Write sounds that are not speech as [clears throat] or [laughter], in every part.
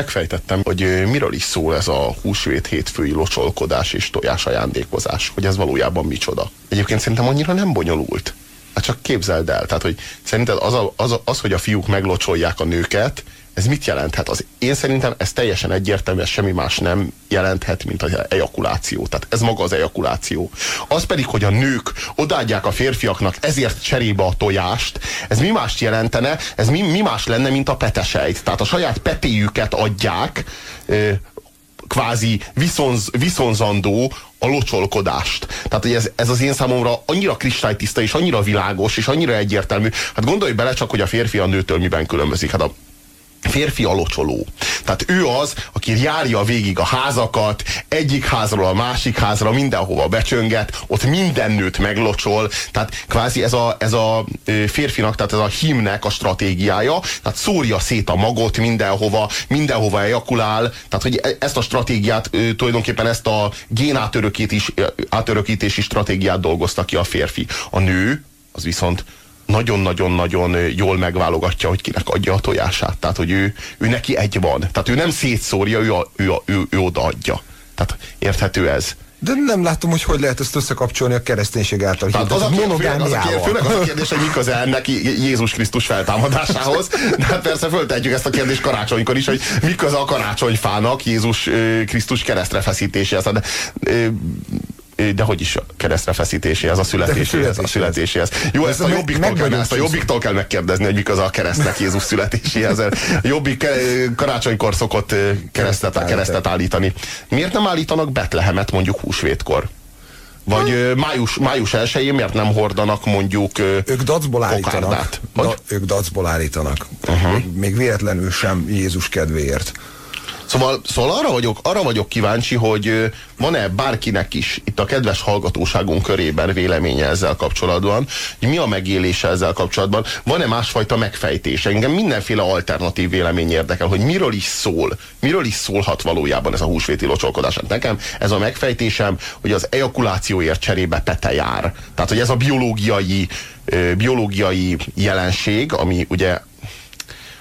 megfejtettem, hogy miről is szól ez a húsvét hétfői locsolkodás és tojás ajándékozás, hogy ez valójában micsoda. Egyébként szerintem annyira nem bonyolult. Hát csak képzeld el, tehát hogy szerinted az, a, az, a, az hogy a fiúk meglocsolják a nőket, ez mit jelenthet? Az, én szerintem ez teljesen egyértelmű, ez semmi más nem jelenthet, mint az ejakuláció. Tehát ez maga az ejakuláció. Az pedig, hogy a nők odaadják a férfiaknak ezért cserébe a tojást, ez mi mást jelentene? Ez mi, mi más lenne, mint a petesejt? Tehát a saját petéjüket adják, kvázi viszonz, viszonzandó a locsolkodást. Tehát, hogy ez, ez az én számomra annyira kristálytiszta, és annyira világos, és annyira egyértelmű. Hát gondolj bele csak, hogy a férfi a nőtől miben különbözik. Hát a férfi a locsoló. Tehát ő az, aki járja végig a házakat, egyik házról a másik házra, mindenhova becsönget, ott minden nőt meglocsol, tehát kvázi ez a, ez a férfinak, tehát ez a himnek a stratégiája, tehát szórja szét a magot mindenhova, mindenhova ejakulál, tehát hogy e, ezt a stratégiát, tulajdonképpen ezt a génátörökítési stratégiát dolgozta ki a férfi. A nő az viszont nagyon-nagyon-nagyon jól megválogatja, hogy kinek adja a tojását. Tehát, hogy ő, ő neki egy van. Tehát ő nem szétszórja, ő, a, ő, a, ő, ő odaadja. Tehát érthető ez. De nem látom, hogy hogy lehet ezt összekapcsolni a kereszténység által. Tehát az a, főleg az, a kérdés, főleg az a kérdés, hogy köze ennek Jézus Krisztus feltámadásához. De hát persze föltehetjük ezt a kérdést karácsonykor is, hogy mi köze a karácsonyfának Jézus Krisztus keresztre feszítéséhez. De, de hogy is keresztre feszítéséhez, a születéséhez, a születéséhez. Jó, ezt a, jobbiktól kell, ezt a jobbiktól kell megkérdezni, hogy mik az a keresztnek Jézus születéséhez. [laughs] Jobbik karácsonykor szokott keresztet, keresztet állítani. Miért nem állítanak Betlehemet mondjuk húsvétkor? Vagy május, május 1 miért nem hordanak mondjuk Ők dacból állítanak. Da, ők dacból állítanak. Uh-huh. Még, még véletlenül sem Jézus kedvéért. Szóval, szóval arra, vagyok, arra vagyok kíváncsi, hogy van-e bárkinek is itt a kedves hallgatóságunk körében véleménye ezzel kapcsolatban, hogy mi a megélése ezzel kapcsolatban, van-e másfajta megfejtés? Engem mindenféle alternatív vélemény érdekel, hogy miről is szól, miről is szólhat valójában ez a húsvéti locsolkodás. Hát nekem ez a megfejtésem, hogy az ejakulációért cserébe pete jár. Tehát, hogy ez a biológiai biológiai jelenség, ami ugye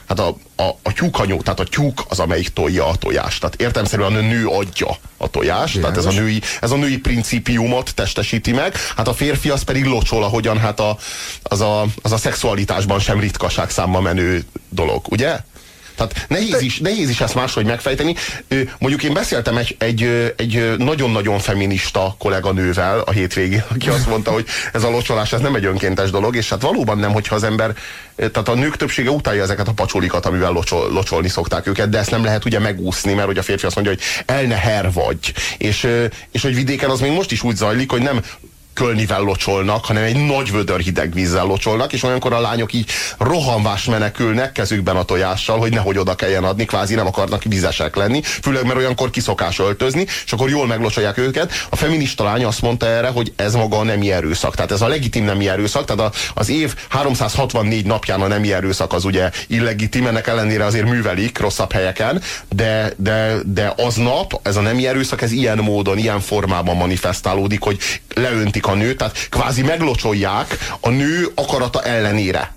hát a, a, a tyúkanyó, tehát a tyúk az, amelyik tolja a tojást. Tehát értelmszerűen a nő adja a tojást, Jelen. tehát ez a, női, ez a női principiumot testesíti meg, hát a férfi az pedig locsol, ahogyan hát a, az, a, az a szexualitásban sem ritkaság számba menő dolog, ugye? Tehát nehéz is, nehéz is ezt máshogy megfejteni. Mondjuk én beszéltem egy, egy, egy nagyon-nagyon feminista kolléganővel a hétvégén, aki azt mondta, hogy ez a locsolás ez nem egy önkéntes dolog, és hát valóban nem, hogyha az ember, tehát a nők többsége utálja ezeket a pacsolikat, amivel locsol, locsolni szokták őket, de ezt nem lehet ugye megúszni, mert hogy a férfi azt mondja, hogy elneher vagy. És, és hogy vidéken az még most is úgy zajlik, hogy nem kölnivel locsolnak, hanem egy nagy vödör hideg vízzel locsolnak, és olyankor a lányok így rohanvás menekülnek kezükben a tojással, hogy nehogy oda kelljen adni, kvázi nem akarnak vizesek lenni, főleg mert olyankor kiszokás öltözni, és akkor jól meglocsolják őket. A feminista lány azt mondta erre, hogy ez maga a nemi erőszak, tehát ez a legitim nemi erőszak, tehát az év 364 napján a nemi erőszak az ugye illegitim, ennek ellenére azért művelik rosszabb helyeken, de, de, de aznap ez a nemi erőszak, ez ilyen módon, ilyen formában manifestálódik, hogy leöntik a nőt, tehát kvázi meglocsolják a nő akarata ellenére.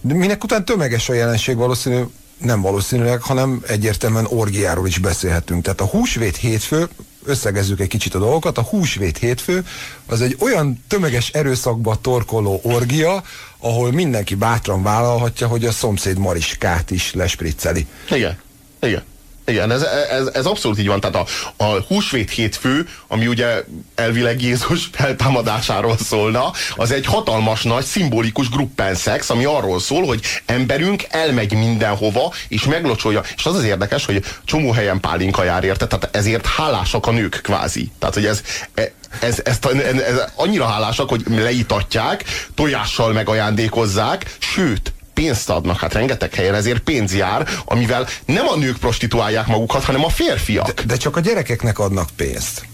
De minek után tömeges a jelenség valószínű, nem valószínűleg, hanem egyértelműen orgiáról is beszélhetünk. Tehát a húsvét hétfő, összegezzük egy kicsit a dolgokat, a húsvét hétfő az egy olyan tömeges erőszakba torkoló orgia, ahol mindenki bátran vállalhatja, hogy a szomszéd Mariskát is lespricceli. Igen, igen. Igen, ez, ez, ez abszolút így van. Tehát a, a húsvét hétfő, ami ugye elvileg Jézus feltámadásáról szólna, az egy hatalmas nagy, szimbolikus gruppenszex, ami arról szól, hogy emberünk elmegy mindenhova, és meglocsolja. És az az érdekes, hogy csomó helyen pálinka jár érte, tehát ezért hálásak a nők kvázi. Tehát, hogy ez, e, ez, ez, ez, ez annyira hálásak, hogy leítatják, tojással megajándékozzák, sőt, pénzt adnak, hát rengeteg helyen ezért pénz jár, amivel nem a nők prostituálják magukat, hanem a férfiak. De, de csak a gyerekeknek adnak pénzt.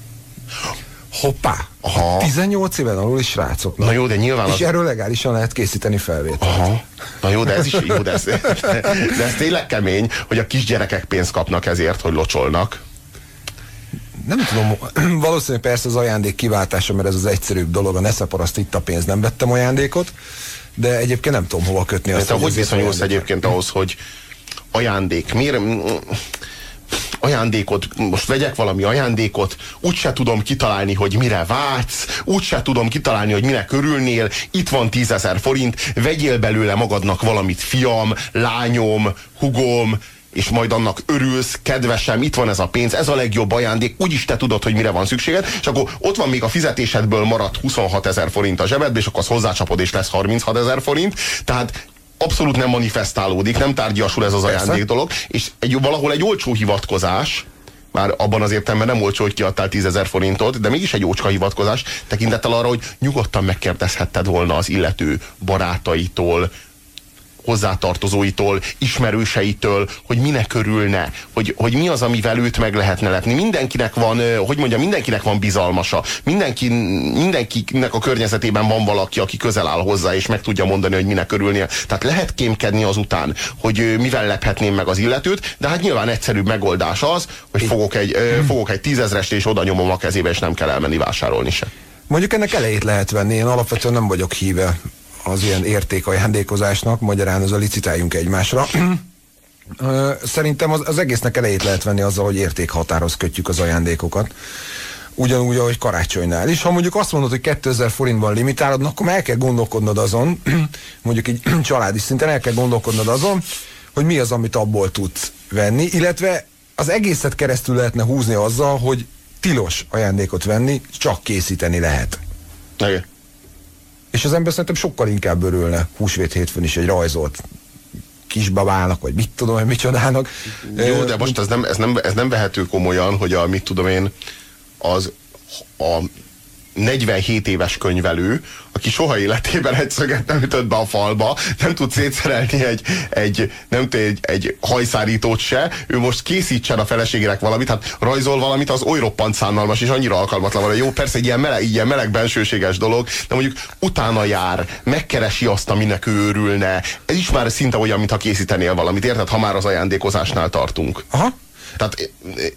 Hoppá! Aha. 18 éven alul is srácoknak. Na jó, de nyilván... És az... erről legálisan lehet készíteni felvételt. Aha. Na jó, de ez is jó, de ez, de ez tényleg kemény, hogy a kisgyerekek pénzt kapnak ezért, hogy locsolnak. Nem tudom, [clears throat] valószínűleg persze az ajándék kiváltása, mert ez az egyszerűbb dolog, a neszeparaszt itt a pénz, nem vettem ajándékot de egyébként nem tudom hova kötni azt. De hogy viszonyulsz egyébként ahhoz, hogy ajándék. Miért ajándékot, most vegyek valami ajándékot, úgyse tudom kitalálni, hogy mire vágysz, úgyse tudom kitalálni, hogy mire körülnél, itt van tízezer forint, vegyél belőle magadnak valamit, fiam, lányom, hugom, és majd annak örülsz, kedvesem, itt van ez a pénz, ez a legjobb ajándék, úgyis te tudod, hogy mire van szükséged, és akkor ott van még a fizetésedből maradt 26 ezer forint a zsebedbe, és akkor az hozzácsapod, és lesz 36 ezer forint, tehát abszolút nem manifestálódik, nem tárgyasul ez az Persze. ajándék dolog, és egy, valahol egy olcsó hivatkozás, már abban az értelemben nem olcsó, hogy kiadtál 10 ezer forintot, de mégis egy ócska hivatkozás, tekintettel arra, hogy nyugodtan megkérdezhetted volna az illető barátaitól, hozzátartozóitól, ismerőseitől, hogy minek örülne, hogy, hogy mi az, amivel őt meg lehetne lepni. Mindenkinek van, hogy mondja, mindenkinek van bizalmasa. Mindenki, mindenkinek a környezetében van valaki, aki közel áll hozzá, és meg tudja mondani, hogy minek örülnie. Tehát lehet kémkedni azután, hogy mivel lephetném meg az illetőt, de hát nyilván egyszerűbb megoldás az, hogy fogok egy, fogok egy tízezrest, és oda nyomom a kezébe, és nem kell elmenni vásárolni se. Mondjuk ennek elejét lehet venni, én alapvetően nem vagyok híve az ilyen értékajándékozásnak, magyarán az a licitáljunk egymásra. [clears throat] Szerintem az, az egésznek elejét lehet venni azzal, hogy értékhatároz kötjük az ajándékokat. Ugyanúgy, ahogy karácsonynál is. Ha mondjuk azt mondod, hogy 2000 forintban limitálod, akkor el kell gondolkodnod azon, [clears throat] mondjuk egy [clears throat] családi szinten el kell gondolkodnod azon, hogy mi az, amit abból tudsz venni, illetve az egészet keresztül lehetne húzni azzal, hogy tilos ajándékot venni, csak készíteni lehet. Igen. És az ember szerintem sokkal inkább örülne húsvét hétfőn is egy rajzolt kisbabának, vagy mit tudom, hogy micsodának. Jó, de most ez nem, ez, nem, ez nem vehető komolyan, hogy a mit tudom én, az a 47 éves könyvelő, aki soha életében egy szöget nem ütött be a falba, nem tud szétszerelni egy, egy, nem tud, egy, egy hajszárítót se, ő most készítsen a feleségének valamit, hát rajzol valamit, az oly roppant szánalmas, és annyira alkalmatlan van. Jó, persze egy ilyen meleg, ilyen meleg bensőséges dolog, de mondjuk utána jár, megkeresi azt, aminek ő örülne. Ez is már szinte olyan, mintha készítenél valamit, érted? Ha már az ajándékozásnál tartunk. Aha. Tehát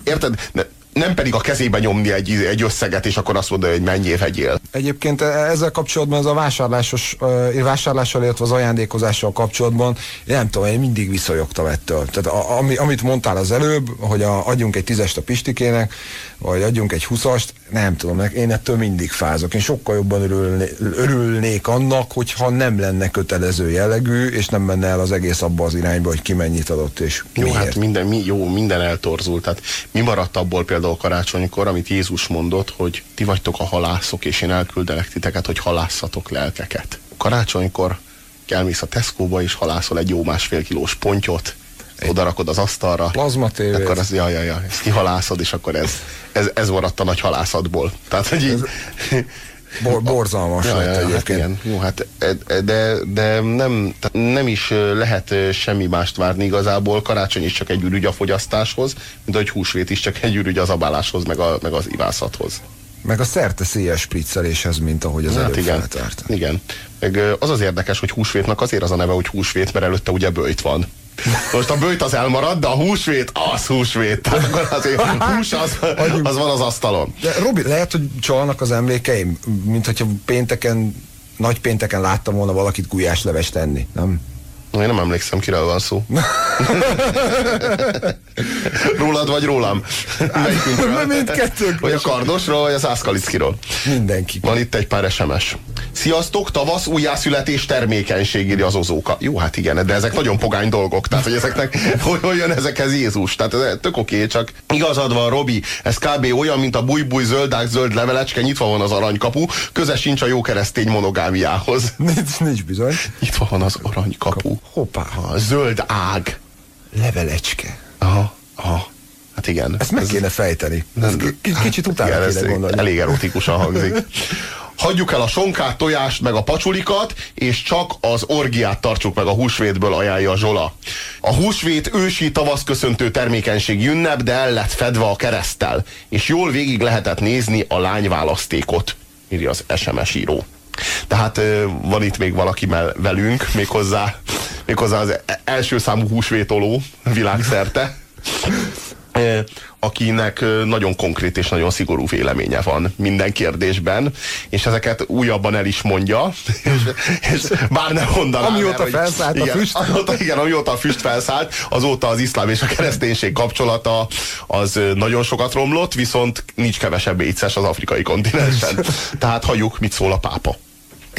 érted? Nem pedig a kezébe nyomni egy, egy összeget, és akkor azt mondani, hogy mennyi vegyél. Egyébként e- ezzel kapcsolatban ez a vásárlásos, vásárlással, illetve az ajándékozással kapcsolatban, nem tudom, én mindig visszajogtam ettől. Tehát a, ami, amit mondtál az előbb, hogy a, adjunk egy tízest a Pistikének, vagy adjunk egy huszast, nem tudom, én ettől mindig fázok. Én sokkal jobban örülné, örülnék annak, hogyha nem lenne kötelező jellegű, és nem menne el az egész abba az irányba, hogy ki mennyit adott, és Jó, miért. hát minden, mi, jó, minden eltorzult. Tehát mi maradt abból például karácsonykor, amit Jézus mondott, hogy ti vagytok a halászok, és én elküldelek titeket, hogy halászatok lelkeket. Karácsonykor elmész a Tesco-ba, és halászol egy jó másfél kilós pontyot, oda rakod az asztalra. Plazma tévét. Akkor az, ja, ja, ja, ezt kihalászod, és akkor ez, ez, ez maradt a nagy halászatból. Tehát, hogy így, Bor, borzalmas ja, lett ja, hát igen. Jó, hát, de, de nem, nem is lehet semmi mást várni igazából. Karácsony is csak egy ürügy a fogyasztáshoz, mint hogy húsvét is csak egy ürügy az abáláshoz, meg, a, meg az ivászathoz. Meg a szerte széles spricceléshez, mint ahogy az hát előbb igen, igen. Meg az az érdekes, hogy húsvétnak azért az a neve, hogy húsvét, mert előtte ugye bőjt van. Most a bőjt az elmarad, de a húsvét, az húsvét. Tehát akkor azért hús az, az van az asztalon. De Robi, lehet, hogy csalnak az emlékeim, mint hogyha pénteken, nagy pénteken láttam volna valakit gulyásleves tenni, nem? Én nem emlékszem, kiről van szó. [laughs] Rólad vagy rólam? Mindkettők. Vagy a kardosról, vagy az ászkalickiról. Mindenki. Van itt egy pár SMS. Sziasztok, tavasz, újjászületés, termékenység, írja az ozóka. Jó, hát igen, de ezek nagyon pogány dolgok. Tehát, hogy ezeknek, [laughs] hogy, jön ezekhez Jézus. Tehát ez tök oké, csak igazad van, Robi, ez kb. olyan, mint a bujbuj zöldák zöld levelecske, nyitva van az aranykapu, köze sincs a jó keresztény monogámiához. [laughs] Nincs, nincs bizony. Nyitva van az aranykapu. Hoppá. A zöld ág. Levelecske. Aha, aha. Hát igen. Ezt meg ez, kéne fejteni. Ez kicsit utána igen, kéne gondolni. Elég erotikusan hangzik. [laughs] Hagyjuk el a sonkát, tojást, meg a pacsulikat, és csak az orgiát tartsuk meg a húsvétből, ajánlja Zsola. A húsvét ősi tavaszköszöntő termékenység ünnep, de el lett fedve a keresztel, és jól végig lehetett nézni a lányválasztékot, írja az SMS író. Tehát van itt még valaki velünk, méghozzá, méghozzá az első számú húsvétoló világszerte. Akinek nagyon konkrét és nagyon szigorú véleménye van minden kérdésben, és ezeket újabban el is mondja, [laughs] és, és bár nem mondaná. Amióta mert, felszállt igen, a füst. Amióta, igen, amióta a füst felszállt, azóta az iszlám és a kereszténység kapcsolata az nagyon sokat romlott, viszont nincs kevesebb éces az afrikai kontinensen. Tehát halljuk, mit szól a pápa.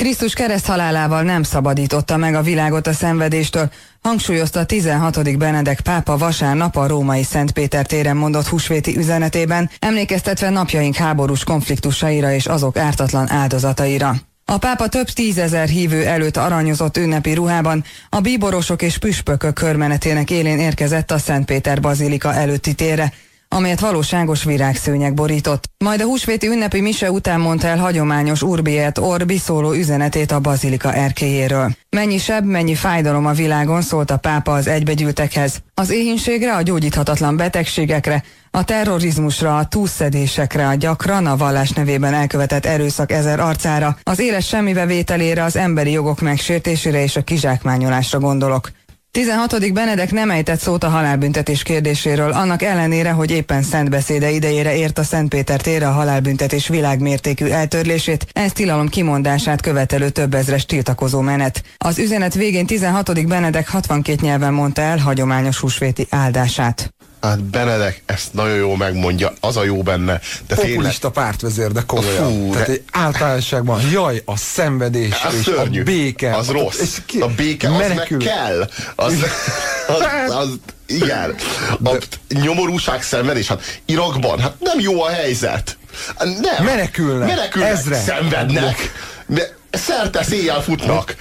Krisztus kereszt halálával nem szabadította meg a világot a szenvedéstől, hangsúlyozta a 16. Benedek pápa vasárnap a római Szent Péter téren mondott húsvéti üzenetében, emlékeztetve napjaink háborús konfliktusaira és azok ártatlan áldozataira. A pápa több tízezer hívő előtt aranyozott ünnepi ruhában, a bíborosok és püspökök körmenetének élén érkezett a Szent Péter bazilika előtti térre, amelyet valóságos virágszőnyek borított. Majd a húsvéti ünnepi mise után mondta el hagyományos Urbiet Orbi szóló üzenetét a bazilika erkéjéről. Mennyi seb, mennyi fájdalom a világon, szólt a pápa az egybegyűltekhez. Az éhínségre, a gyógyíthatatlan betegségekre, a terrorizmusra, a túlszedésekre, a gyakran a vallás nevében elkövetett erőszak ezer arcára, az éles semmibevételére, az emberi jogok megsértésére és a kizsákmányolásra gondolok. 16. Benedek nem ejtett szót a halálbüntetés kérdéséről, annak ellenére, hogy éppen szentbeszéde idejére ért a Szentpéter térre a halálbüntetés világmértékű eltörlését, ez tilalom kimondását követelő több ezres tiltakozó menet. Az üzenet végén 16. Benedek 62 nyelven mondta el hagyományos húsvéti áldását. Hát Benedek ezt nagyon jó megmondja, az a jó benne. De Populista tényleg... pártvezér, de komolyan. Fú, Tehát de... egy általánosságban, jaj, a szenvedés az és szörnyű. a béke. Az rossz. És ki... A béke menekül. az meg kell. Az, [laughs] az, az, igen. A de... nyomorúság, szenvedés. Hát Irakban, hát nem jó a helyzet. Nem. Menekülnek. Menekülnek, Ezre. szenvednek. De szerte széjjel futnak.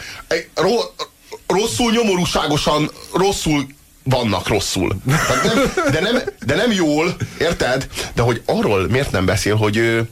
Ro rosszul, nyomorúságosan, rosszul vannak rosszul. nem, de, nem, de nem jól, érted? De hogy arról miért nem beszél, hogy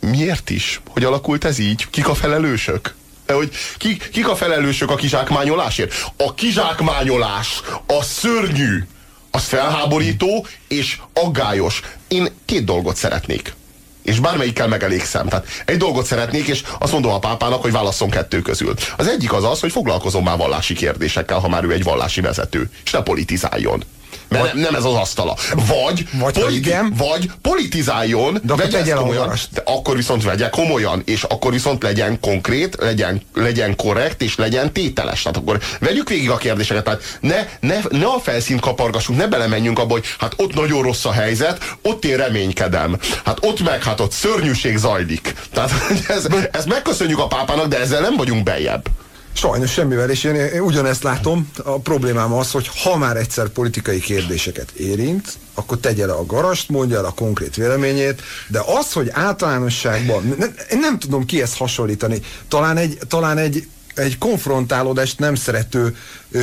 miért is? Hogy alakult ez így? Kik a felelősök? De hogy kik, kik a felelősök a kizsákmányolásért? A kizsákmányolás, a szörnyű, az felháborító és aggályos. Én két dolgot szeretnék és bármelyikkel megelégszem. Tehát egy dolgot szeretnék, és azt mondom a pápának, hogy válasszon kettő közül. Az egyik az az, hogy foglalkozom már vallási kérdésekkel, ha már ő egy vallási vezető, és ne politizáljon. Mert vagy, nem, ez az asztala. Vagy, vagy, politi- igen. vagy politizáljon, de vegye ezt komolyan, de akkor viszont vegye komolyan, és akkor viszont legyen konkrét, legyen, legyen korrekt, és legyen tételes. Tehát akkor vegyük végig a kérdéseket, tehát ne, ne, ne a felszínt kapargassunk, ne belemenjünk abba, hogy hát ott nagyon rossz a helyzet, ott én reménykedem. Hát ott meg, hát ott szörnyűség zajlik. Tehát [laughs] ez, ezt megköszönjük a pápának, de ezzel nem vagyunk bejebb. Sajnos semmivel, és én, én ugyanezt látom. A problémám az, hogy ha már egyszer politikai kérdéseket érint, akkor tegye le a garast, mondja el a konkrét véleményét, de az, hogy általánosságban, nem, én nem tudom kihez hasonlítani, talán egy, talán egy egy konfrontálódást nem szerető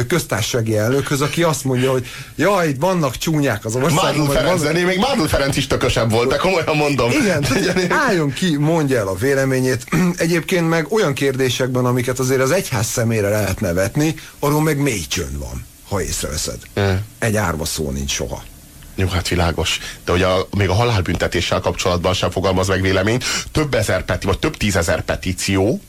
köztársasági elnökhöz, aki azt mondja, hogy jaj, itt vannak csúnyák az országban. Mádl Ferenc, vannak... még Mádl Ferenc is tökösebb volt, de komolyan mondom. Igen, [laughs] álljon ki, mondja el a véleményét. [clears throat] Egyébként meg olyan kérdésekben, amiket azért az egyház szemére lehetne vetni, arról meg mély csönd van, ha észreveszed. E. Egy árva szó nincs soha. Jó, hát világos. De hogy a, még a halálbüntetéssel kapcsolatban sem fogalmaz meg véleményt. Több ezer peti, vagy több tízezer petíció,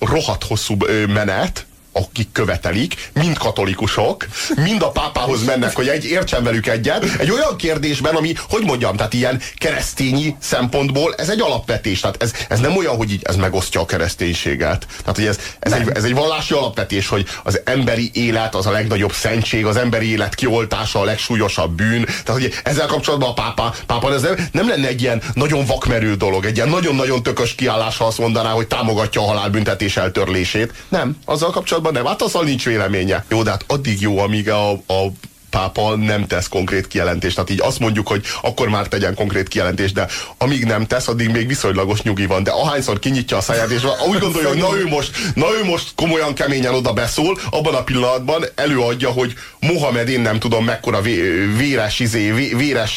rohadt hosszú menet, akik követelik, mind katolikusok, mind a pápához mennek, hogy egy értsen velük egyet. Egy olyan kérdésben, ami, hogy mondjam, tehát ilyen keresztényi szempontból ez egy alapvetés. Tehát ez, ez nem olyan, hogy így ez megosztja a kereszténységet. Tehát, hogy ez, ez, egy, ez egy vallási alapvetés, hogy az emberi élet az a legnagyobb szentség, az emberi élet kioltása a legsúlyosabb bűn. Tehát, hogy ezzel kapcsolatban a pápa, pápa ez nem, nem lenne egy ilyen nagyon vakmerő dolog, egy ilyen nagyon-nagyon tökös kiállással azt mondaná, hogy támogatja a halálbüntetés eltörlését. Nem, azzal kapcsolatban kapcsolatban nem, hát azzal nincs véleménye. Jó, de hát addig jó, amíg a, a pápa nem tesz konkrét kijelentést. Tehát így azt mondjuk, hogy akkor már tegyen konkrét kijelentést, de amíg nem tesz, addig még viszonylagos nyugi van. De ahányszor kinyitja a száját, és úgy gondolja, hogy na ő most, na ő most komolyan keményen oda beszól, abban a pillanatban előadja, hogy Mohamed én nem tudom mekkora vé, véres, izé, vé, véres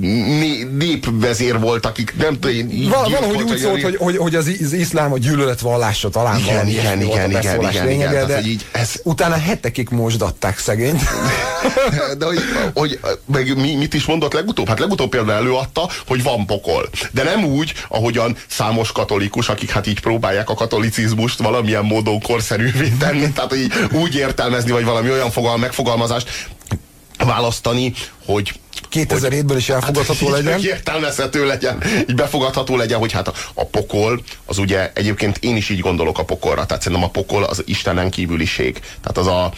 né, népvezér volt, akik nem tudom. Val valahogy úgy szólt, hogy, hogy, hogy az, az iszlám a gyűlölet vallása talán igen, valami igen, igen, igen, igen, igen, lényege, igen, de így ez... utána hetekig mosdatták szegényt. [laughs] De hogy, hogy meg mi, mit is mondott legutóbb? Hát legutóbb például előadta, hogy van pokol. De nem úgy, ahogyan számos katolikus, akik hát így próbálják a katolicizmust valamilyen módon korszerűvé tenni, tehát hogy úgy értelmezni, vagy valami olyan fogal, megfogalmazást választani, hogy 2007-ből is elfogadható hát, legyen. Így értelmezhető legyen, így befogadható legyen, hogy hát a, a pokol, az ugye egyébként én is így gondolok a pokolra, tehát szerintem a pokol az Istenen kívüliség. Tehát az a,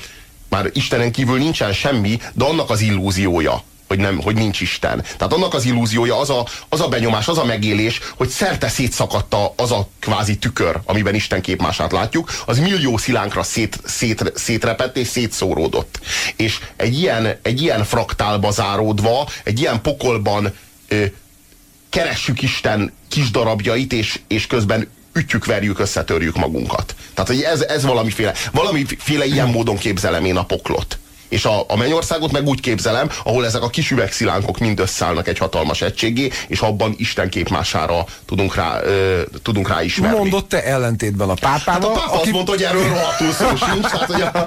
már Istenen kívül nincsen semmi, de annak az illúziója, hogy, nem, hogy nincs Isten. Tehát annak az illúziója, az a, az a benyomás, az a megélés, hogy szerte szétszakadta az a kvázi tükör, amiben Isten képmását látjuk, az millió szilánkra szét, szét, szétrepett és szétszóródott. És egy ilyen, egy ilyen fraktálba záródva, egy ilyen pokolban ö, keressük Isten kis darabjait, és, és közben ütjük, verjük, összetörjük magunkat. Tehát, hogy ez, ez valamiféle, valamiféle ilyen módon képzelem én a poklot. És a, a mennyországot meg úgy képzelem, ahol ezek a kis üvegszilánkok mind összeállnak egy hatalmas egységé, és abban Isten képmására tudunk rá, ö, tudunk rá ismerni. Mondott te ellentétben a pápával? Hát a pápa aki... azt mondta, hogy erről rohadtul szó sincs. Hát, hogy a,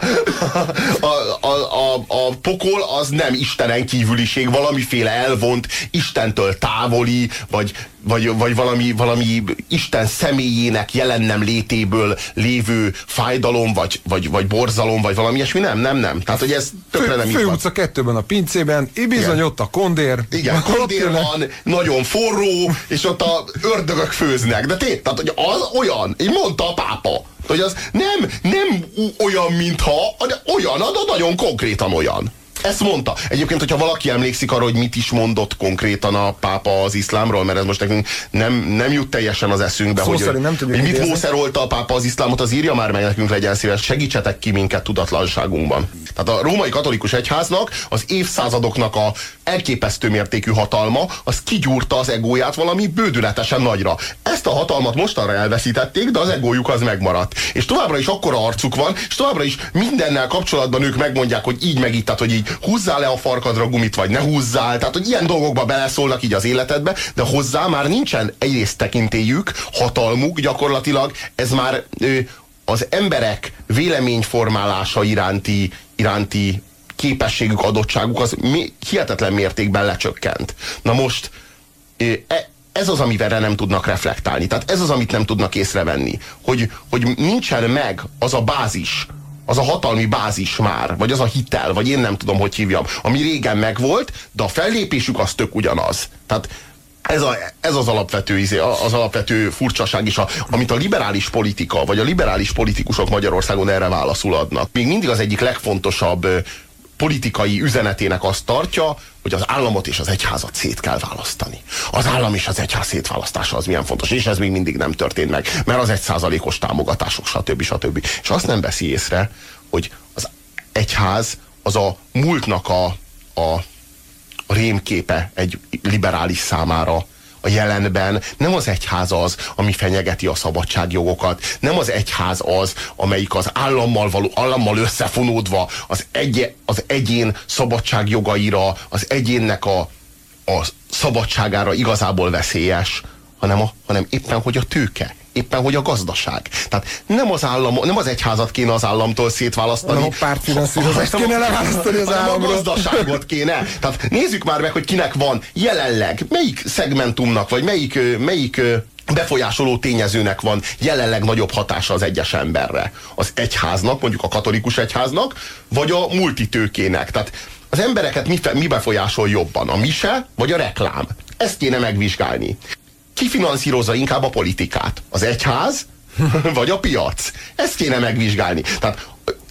a, a, a, a pokol az nem Istenen kívüliség, valamiféle elvont, Istentől távoli, vagy, vagy, vagy valami, valami Isten személyének jelen nem létéből lévő fájdalom, vagy, vagy, vagy borzalom, vagy valami ilyesmi. Nem, nem, nem. Tehát, hogy ez tökre nem Fő utca kettőben a pincében, bizony Igen. ott a kondér. Igen, kondér van, nagyon forró, és ott a ördögök főznek. De tényleg, tehát, hogy az olyan, így mondta a pápa, hogy az nem, nem olyan, mintha, de olyan, de nagyon konkrétan olyan. Ezt mondta. Egyébként, hogyha valaki emlékszik arra, hogy mit is mondott konkrétan a pápa az iszlámról, mert ez most nekünk nem, nem jut teljesen az eszünkbe, Szó hogy, nem tudjuk hogy mit mószerolta a pápa az iszlámot, az írja már meg nekünk legyen szíves, segítsetek ki minket tudatlanságunkban. Tehát a római katolikus egyháznak az évszázadoknak a elképesztő mértékű hatalma, az kigyúrta az egóját valami bődületesen nagyra. Ezt a hatalmat mostanra elveszítették, de az egójuk az megmaradt. És továbbra is akkora arcuk van, és továbbra is mindennel kapcsolatban ők megmondják, hogy így meg így, tehát hogy így húzzál le a farkadra gumit, vagy ne húzzál. Tehát, hogy ilyen dolgokba beleszólnak így az életedbe, de hozzá már nincsen egyrészt tekintélyük, hatalmuk gyakorlatilag, ez már ö, az emberek véleményformálása iránti, iránti képességük, adottságuk az mi, hihetetlen mértékben lecsökkent. Na most e, ez az, amivel nem tudnak reflektálni. Tehát ez az, amit nem tudnak észrevenni. Hogy, hogy nincsen meg az a bázis, az a hatalmi bázis már, vagy az a hitel, vagy én nem tudom, hogy hívjam, ami régen megvolt, de a fellépésük az tök ugyanaz. Tehát ez, a, ez az alapvető izé, az alapvető furcsaság is, a, amit a liberális politika, vagy a liberális politikusok Magyarországon erre válaszul adnak. Még mindig az egyik legfontosabb politikai üzenetének azt tartja, hogy az államot és az egyházat szét kell választani. Az állam és az egyház szétválasztása az milyen fontos, és ez még mindig nem történt meg, mert az egy százalékos támogatások, stb. stb. És azt nem veszi észre, hogy az egyház az a múltnak a, a rémképe egy liberális számára, a jelenben. Nem az egyház az, ami fenyegeti a szabadságjogokat, nem az egyház az, amelyik az állammal, való, állammal összefonódva az, egy, az egyén szabadságjogaira, az egyénnek a, a szabadságára igazából veszélyes, hanem, a, hanem éppen, hogy a tőke éppen hogy a gazdaság. Tehát nem az állam, nem az egyházat kéne az államtól szétválasztani. Nem a pártfinanszírozást kéne leválasztani az államról. a gazdaságot kéne. Tehát nézzük már meg, hogy kinek van jelenleg, melyik szegmentumnak, vagy melyik, melyik befolyásoló tényezőnek van jelenleg nagyobb hatása az egyes emberre. Az egyháznak, mondjuk a katolikus egyháznak, vagy a multitőkének. Tehát az embereket mi, mi befolyásol jobban? A mise, vagy a reklám? Ezt kéne megvizsgálni ki finanszírozza inkább a politikát? Az egyház, [laughs] vagy a piac? Ezt kéne megvizsgálni. Tehát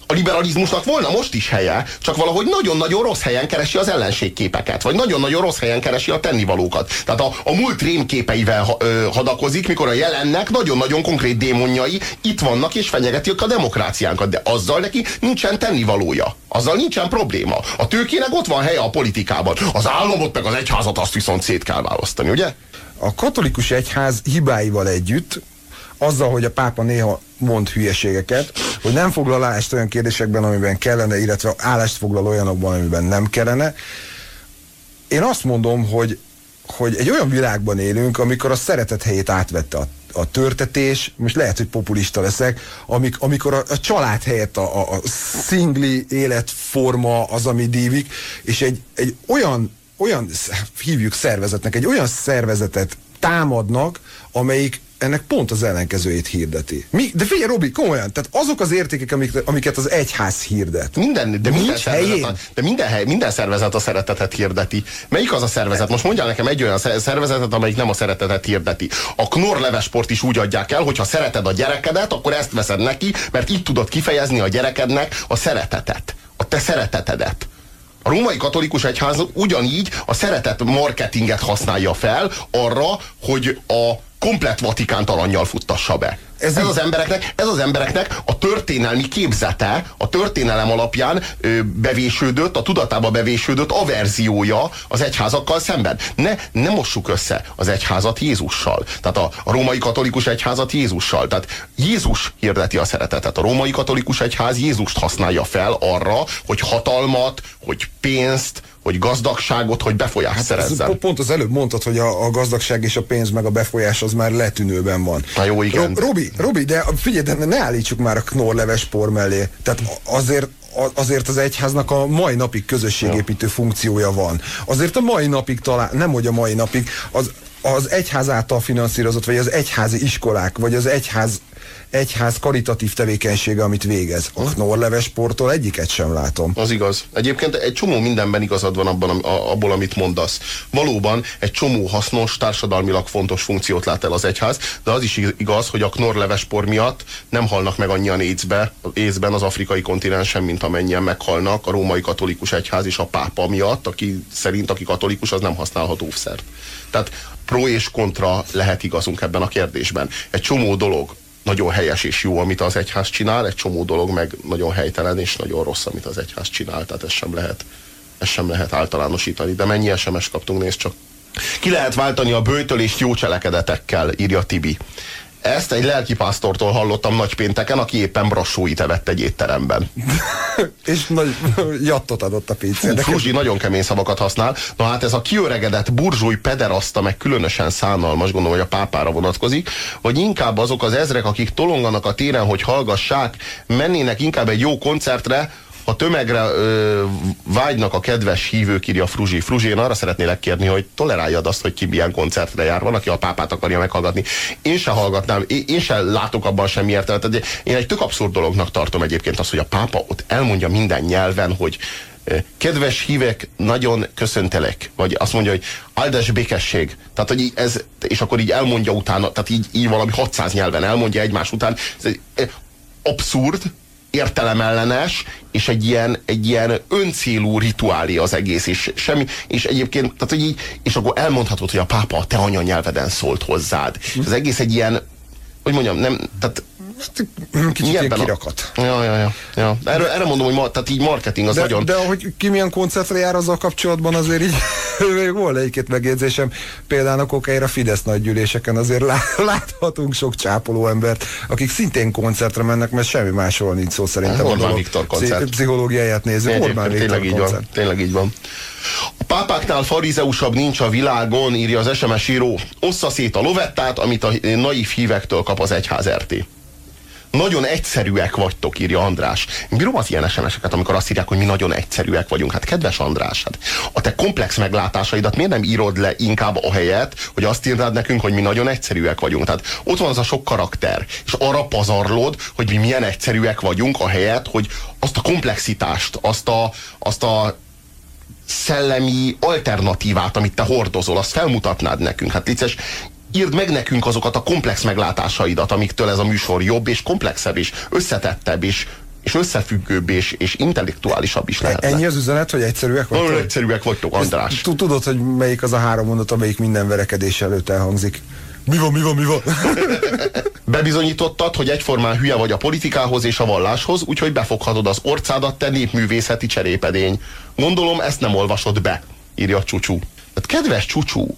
a liberalizmusnak volna most is helye, csak valahogy nagyon-nagyon rossz helyen keresi az ellenségképeket, vagy nagyon-nagyon rossz helyen keresi a tennivalókat. Tehát a, a múlt rémképeivel ha, ö, hadakozik, mikor a jelennek nagyon-nagyon konkrét démonjai itt vannak és fenyegetik a demokráciánkat, de azzal neki nincsen tennivalója. Azzal nincsen probléma. A tőkének ott van helye a politikában. Az államot meg az egyházat azt viszont szét kell választani, ugye? A katolikus egyház hibáival együtt, azzal, hogy a pápa néha mond hülyeségeket, hogy nem foglal állást olyan kérdésekben, amiben kellene, illetve állást foglal olyanokban, amiben nem kellene. Én azt mondom, hogy, hogy egy olyan világban élünk, amikor a szeretet helyét átvette a a törtetés, most lehet, hogy populista leszek, amik, amikor a, a család helyett a, a, a szingli életforma az, ami dívik, és egy, egy olyan olyan, hívjuk szervezetnek, egy olyan szervezetet támadnak, amelyik ennek pont az ellenkezőjét hirdeti. Mi? De figyelj, Robi, komolyan, tehát azok az értékek, amik, amiket az egyház hirdet. Minden, de minden, Nincs szervezet, helyén. a, de minden, hely, minden szervezet a szeretetet hirdeti. Melyik az a szervezet? Most mondjál nekem egy olyan sze- szervezetet, amelyik nem a szeretetet hirdeti. A Knorr levesport is úgy adják el, hogy ha szereted a gyerekedet, akkor ezt veszed neki, mert így tudod kifejezni a gyerekednek a szeretetet. A te szeretetedet. A római katolikus egyház ugyanígy a szeretet marketinget használja fel arra, hogy a komplet Vatikánt aranyjal futtassa be. Ez, Ez az embereknek, ez az embereknek a történelmi képzete, a történelem alapján ö, bevésődött, a tudatába bevésődött averziója az egyházakkal szemben. Ne, ne mossuk össze az egyházat Jézussal. Tehát a, a római katolikus egyházat Jézussal. Tehát Jézus hirdeti a szeretetet. A római katolikus egyház Jézust használja fel arra, hogy hatalmat, hogy pénzt, hogy gazdagságot, hogy befolyást Ez szerezzen. po- pont az előbb mondtad, hogy a, a gazdagság és a pénz meg a befolyás az már letűnőben van. Na jó, igen. Ro- Robi, Robi, de figyelj, de ne állítsuk már a Knorr leves por mellé. Tehát azért azért az egyháznak a mai napig közösségépítő funkciója van. Azért a mai napig talán, nem hogy a mai napig, az, az egyház által finanszírozott, vagy az egyházi iskolák, vagy az egyház, egyház karitatív tevékenysége, amit végez. A Knorr leves portól egyiket sem látom. Az igaz. Egyébként egy csomó mindenben igazad van abban, a- abból, amit mondasz. Valóban egy csomó hasznos, társadalmilag fontos funkciót lát el az egyház, de az is igaz, hogy a Knorr levespor miatt nem halnak meg annyian AIDS-be, észben az afrikai kontinensen, mint amennyien meghalnak a római katolikus egyház és a pápa miatt, aki szerint, aki katolikus, az nem használhat óvszert. Tehát pro és kontra lehet igazunk ebben a kérdésben. Egy csomó dolog nagyon helyes és jó, amit az egyház csinál, egy csomó dolog meg nagyon helytelen és nagyon rossz, amit az egyház csinál, tehát ez sem lehet, ez sem lehet általánosítani. De mennyi SMS kaptunk, nézd csak. Ki lehet váltani a bőtölést jó cselekedetekkel, írja Tibi. Ezt egy lelkipásztortól hallottam nagypénteken, aki éppen brassóit evett egy étteremben. [laughs] És nagy jattot adott a pincének. Fruzsi nagyon kemény szavakat használ. Na hát ez a kiöregedett burzsúj pederaszta, meg különösen szánalmas, gondolom, hogy a pápára vonatkozik, vagy inkább azok az ezrek, akik tolonganak a téren, hogy hallgassák, mennének inkább egy jó koncertre, ha tömegre ö, vágynak a kedves hívők, írja Fruzsi. Fruzsi, én arra szeretnélek kérni, hogy toleráljad azt, hogy ki milyen koncertre jár. Van, aki a pápát akarja meghallgatni. Én se hallgatnám, én, én se látok abban semmi értelmet. Én egy tök abszurd dolognak tartom egyébként azt, hogy a pápa ott elmondja minden nyelven, hogy kedves hívek, nagyon köszöntelek. Vagy azt mondja, hogy áldás békesség. Tehát, hogy ez, és akkor így elmondja utána, tehát így, így valami 600 nyelven elmondja egymás után. Ez egy, abszurd, értelemellenes, és egy ilyen, egy ilyen öncélú rituálé az egész, és semmi, és egyébként, tehát, hogy így, és akkor elmondhatod, hogy a pápa a te anyanyelveden szólt hozzád. És az egész egy ilyen, hogy mondjam, nem, tehát Kicsit ilyen ebben a- kirakat. Ja, ja, ja. ja. Erre, erre mondom, hogy ma, tehát így marketing az De, nagyon... de hogy ki milyen koncertre jár azzal kapcsolatban, azért így még volt egy-két megjegyzésem. Például a kokáira Fidesz nagygyűléseken azért lá- [laughs] láthatunk sok csápoló embert, akik szintén koncertre mennek, mert semmi másról nincs szó szerintem. Orbán a dolog Viktor koncert. pszi- Pszichológiáját. Egyébként Orbán Viktor tényleg így koncert. van. Tényleg így van. A pápáknál farizeusabb nincs a világon, írja az SMS író. Ossza szét a lovettát, amit a naív hívektől kap az egyház RT. Nagyon egyszerűek vagytok, írja András. Én bírom az ilyen SMS-eket, amikor azt írják, hogy mi nagyon egyszerűek vagyunk. Hát kedves András, hát a te komplex meglátásaidat miért nem írod le inkább a helyet, hogy azt írnád nekünk, hogy mi nagyon egyszerűek vagyunk. Tehát ott van az a sok karakter, és arra pazarlod, hogy mi milyen egyszerűek vagyunk, a helyet, hogy azt a komplexitást, azt a, azt a szellemi alternatívát, amit te hordozol, azt felmutatnád nekünk. Hát licces, írd meg nekünk azokat a komplex meglátásaidat, amiktől ez a műsor jobb és komplexebb és összetettebb és, és összefüggőbb és, és intellektuálisabb is lehetne. Ennyi az üzenet, hogy egyszerűek Nagyon vagytok? egyszerűek vagytok, András. Tud- Tudod, hogy melyik az a három mondat, amelyik minden verekedés előtt elhangzik? Mi van, mi van, mi van? [laughs] [laughs] Bebizonyítottad, hogy egyformán hülye vagy a politikához és a valláshoz, úgyhogy befoghatod az orcádat, te népművészeti cserépedény. Gondolom, ezt nem olvasod be, írja Csúcsú. Tehát kedves Csúcsú,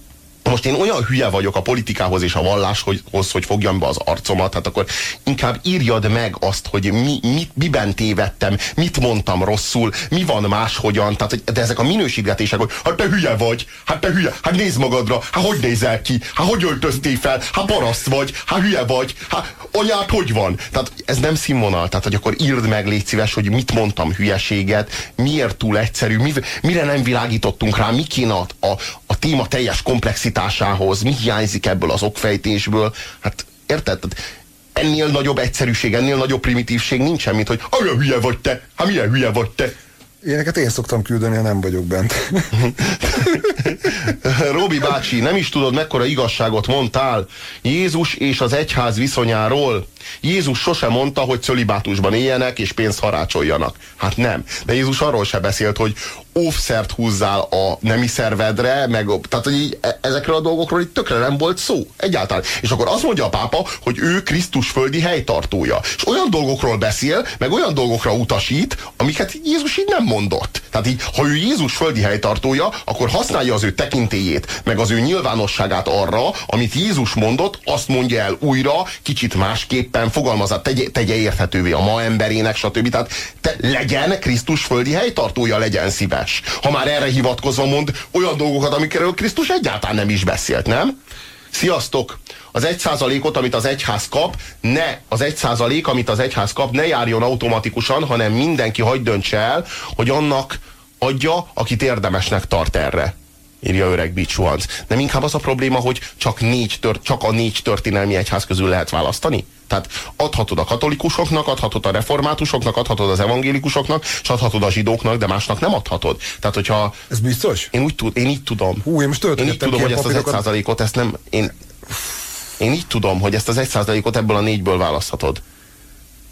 most én olyan hülye vagyok a politikához és a valláshoz, hogy fogjam be az arcomat, hát akkor inkább írjad meg azt, hogy mi, mit, miben tévedtem, mit mondtam rosszul, mi van máshogyan, tehát, de ezek a minősítgetések, hogy hát te hülye vagy, hát te hülye, hát nézd magadra, hát hogy nézel ki, hát hogy öltöztél fel, hát paraszt vagy, hát hülye vagy, hát anyád hogy van? Tehát ez nem színvonal, tehát hogy akkor írd meg, légy szíves, hogy mit mondtam hülyeséget, miért túl egyszerű, mi, mire nem világítottunk rá, mi kéne a, a, a téma teljes komplexitásához, mi hiányzik ebből az okfejtésből, hát érted? Ennél nagyobb egyszerűség, ennél nagyobb primitívség nincsen, mint hogy olyan hülye vagy te, hát milyen hülye vagy te. Ilyeneket én szoktam küldeni, ha nem vagyok bent. [laughs] Robi bácsi, nem is tudod, mekkora igazságot mondtál Jézus és az egyház viszonyáról. Jézus sose mondta, hogy cölibátusban éljenek és pénzt harácsoljanak. Hát nem. De Jézus arról se beszélt, hogy óvszert húzzál a nemi szervedre, meg, tehát hogy így, e- ezekről a dolgokról itt tökre nem volt szó. Egyáltalán. És akkor azt mondja a pápa, hogy ő Krisztus földi helytartója. És olyan dolgokról beszél, meg olyan dolgokra utasít, amiket Jézus így nem mondott. Tehát így, ha ő Jézus földi helytartója, akkor használja az ő tekintélyét, meg az ő nyilvánosságát arra, amit Jézus mondott, azt mondja el újra, kicsit másképpen fogalmazat, tegye, tegye érthetővé a ma emberének, stb. Tehát te legyen Krisztus földi helytartója, legyen szíves. Ha már erre hivatkozva mond olyan dolgokat, amikről Krisztus egyáltalán nem is beszélt, nem? Sziasztok! Az egy százalékot, amit az egyház kap, ne, az egy százalék, amit az egyház kap, ne járjon automatikusan, hanem mindenki hagyd döntse el, hogy annak adja, akit érdemesnek tart erre írja öreg Bicsuanc. Nem inkább az a probléma, hogy csak, négy tört, csak a négy történelmi egyház közül lehet választani? Tehát adhatod a katolikusoknak, adhatod a reformátusoknak, adhatod az evangélikusoknak, és adhatod a zsidóknak, de másnak nem adhatod. Tehát, hogyha... Ez biztos? Én, úgy tud, én így tudom. Hú, én most én így tudom, hogy ezt az egy százalékot, ezt nem... Én, én így tudom, hogy ezt az egy százalékot ebből a négyből választhatod.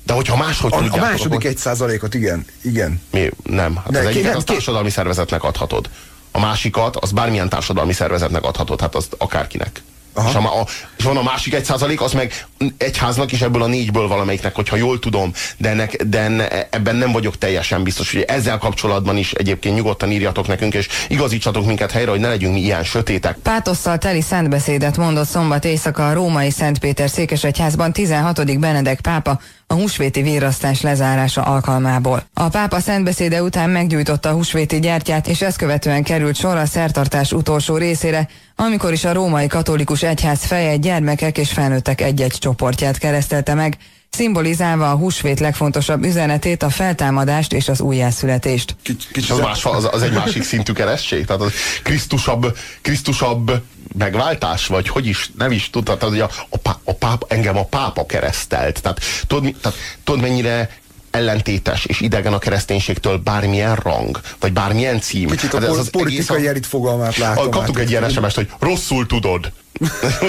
De hogyha máshogy A, a második egy százalékot, igen. igen. Mi? Nem. Hát Ne, az egyiket nem, az társadalmi szervezetnek adhatod. A másikat, az bármilyen társadalmi szervezetnek adhatod, hát az akárkinek. Aha. És, a, a, és van a másik egy százalék, az meg egyháznak is ebből a négyből valamelyiknek, hogyha jól tudom, de, ennek, de enne, ebben nem vagyok teljesen biztos, hogy ezzel kapcsolatban is egyébként nyugodtan írjatok nekünk, és igazítsatok minket helyre, hogy ne legyünk mi ilyen sötétek. Pátosszal teli szentbeszédet mondott szombat éjszaka a római Szentpéter székesegyházban 16. Benedek pápa a húsvéti vérasztás lezárása alkalmából. A pápa szentbeszéde után meggyújtotta a húsvéti gyertyát, és ezt követően került sor a szertartás utolsó részére, amikor is a római katolikus egyház feje gyermekek és felnőttek egy-egy csoportját keresztelte meg, szimbolizálva a húsvét legfontosabb üzenetét, a feltámadást és az újjászületést. Kicsit, az, más, az, az egy másik szintű keresztség? Tehát az Krisztusabb, Krisztusabb megváltás? Vagy hogy is, nem is tudtad, tehát, hogy a, a, pá, a páp, engem a pápa keresztelt. Tehát tudod, tehát, tudod mennyire ellentétes és idegen a kereszténységtől bármilyen rang, vagy bármilyen cím. Kicsit a Hát ez az politikai elit fogalmát látom. kaptuk át. egy ilyen sms hogy rosszul tudod. De,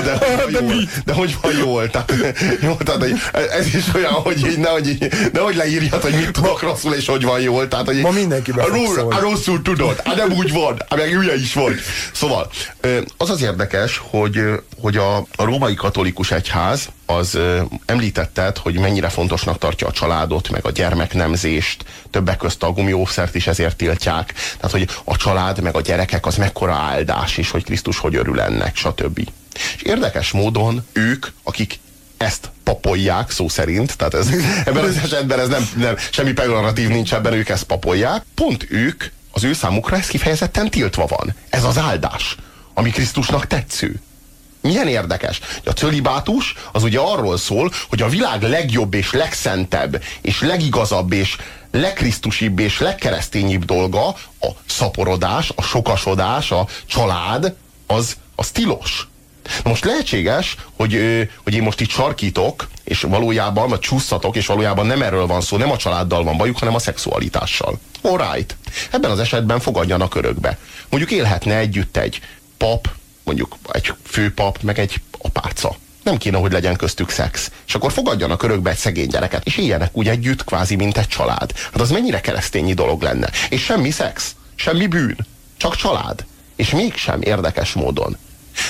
de, jól, de hogy van jól? Tehát, jó, tehát hogy ez is olyan, hogy így nehogy, így, nehogy leírjad, hogy mit tudok rosszul, és hogy van jól. Tehát, hogy Ma mindenki a, ro- szólni. a rosszul tudod, hát nem úgy van, hát meg hülye is vagy. Szóval, az az érdekes, hogy, hogy a, a római katolikus egyház az említetted, hogy mennyire fontosnak tartja a családot, meg a gyermeknemzést, többek közt a gumiószert is ezért tiltják. Tehát, hogy a család, meg a gyerekek az mekkora áldás, és hogy Krisztus hogy örül ennek, stb. És érdekes módon ők, akik ezt papolják szó szerint, tehát ez, [laughs] ebben az esetben ez nem, nem, semmi pejoratív nincs ebben, ők ezt papolják. Pont ők, az ő számukra ez kifejezetten tiltva van. Ez az áldás, ami Krisztusnak tetsző. Milyen érdekes. A cölibátus az ugye arról szól, hogy a világ legjobb és legszentebb és legigazabb és legkrisztusibb és legkeresztényibb dolga a szaporodás, a sokasodás, a család, az, az tilos. Na most lehetséges, hogy, hogy én most itt sarkítok, és valójában, vagy csúszatok, és valójában nem erről van szó, nem a családdal van bajuk, hanem a szexualitással. Alright. Ebben az esetben fogadjanak örökbe. Mondjuk élhetne együtt egy pap, mondjuk egy főpap, meg egy apáca. Nem kéne, hogy legyen köztük szex. És akkor fogadjanak örökbe egy szegény gyereket, és éljenek úgy együtt, kvázi, mint egy család. Hát az mennyire keresztényi dolog lenne. És semmi szex, semmi bűn, csak család. És mégsem érdekes módon.